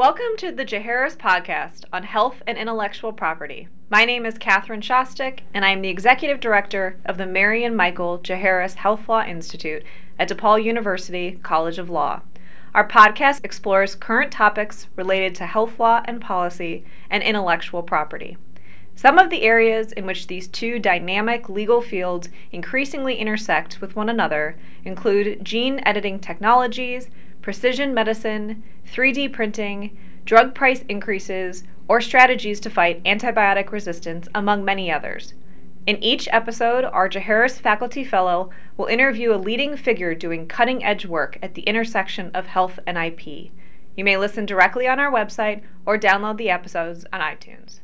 Welcome to the Jaharis podcast on health and intellectual property. My name is Katherine Schostok, and I am the executive director of the Mary and Michael Jaharis Health Law Institute at DePaul University College of Law. Our podcast explores current topics related to health law and policy and intellectual property. Some of the areas in which these two dynamic legal fields increasingly intersect with one another include gene editing technologies, precision medicine, 3D printing, drug price increases, or strategies to fight antibiotic resistance, among many others. In each episode, our Jaharis faculty fellow will interview a leading figure doing cutting edge work at the intersection of health and IP. You may listen directly on our website or download the episodes on iTunes.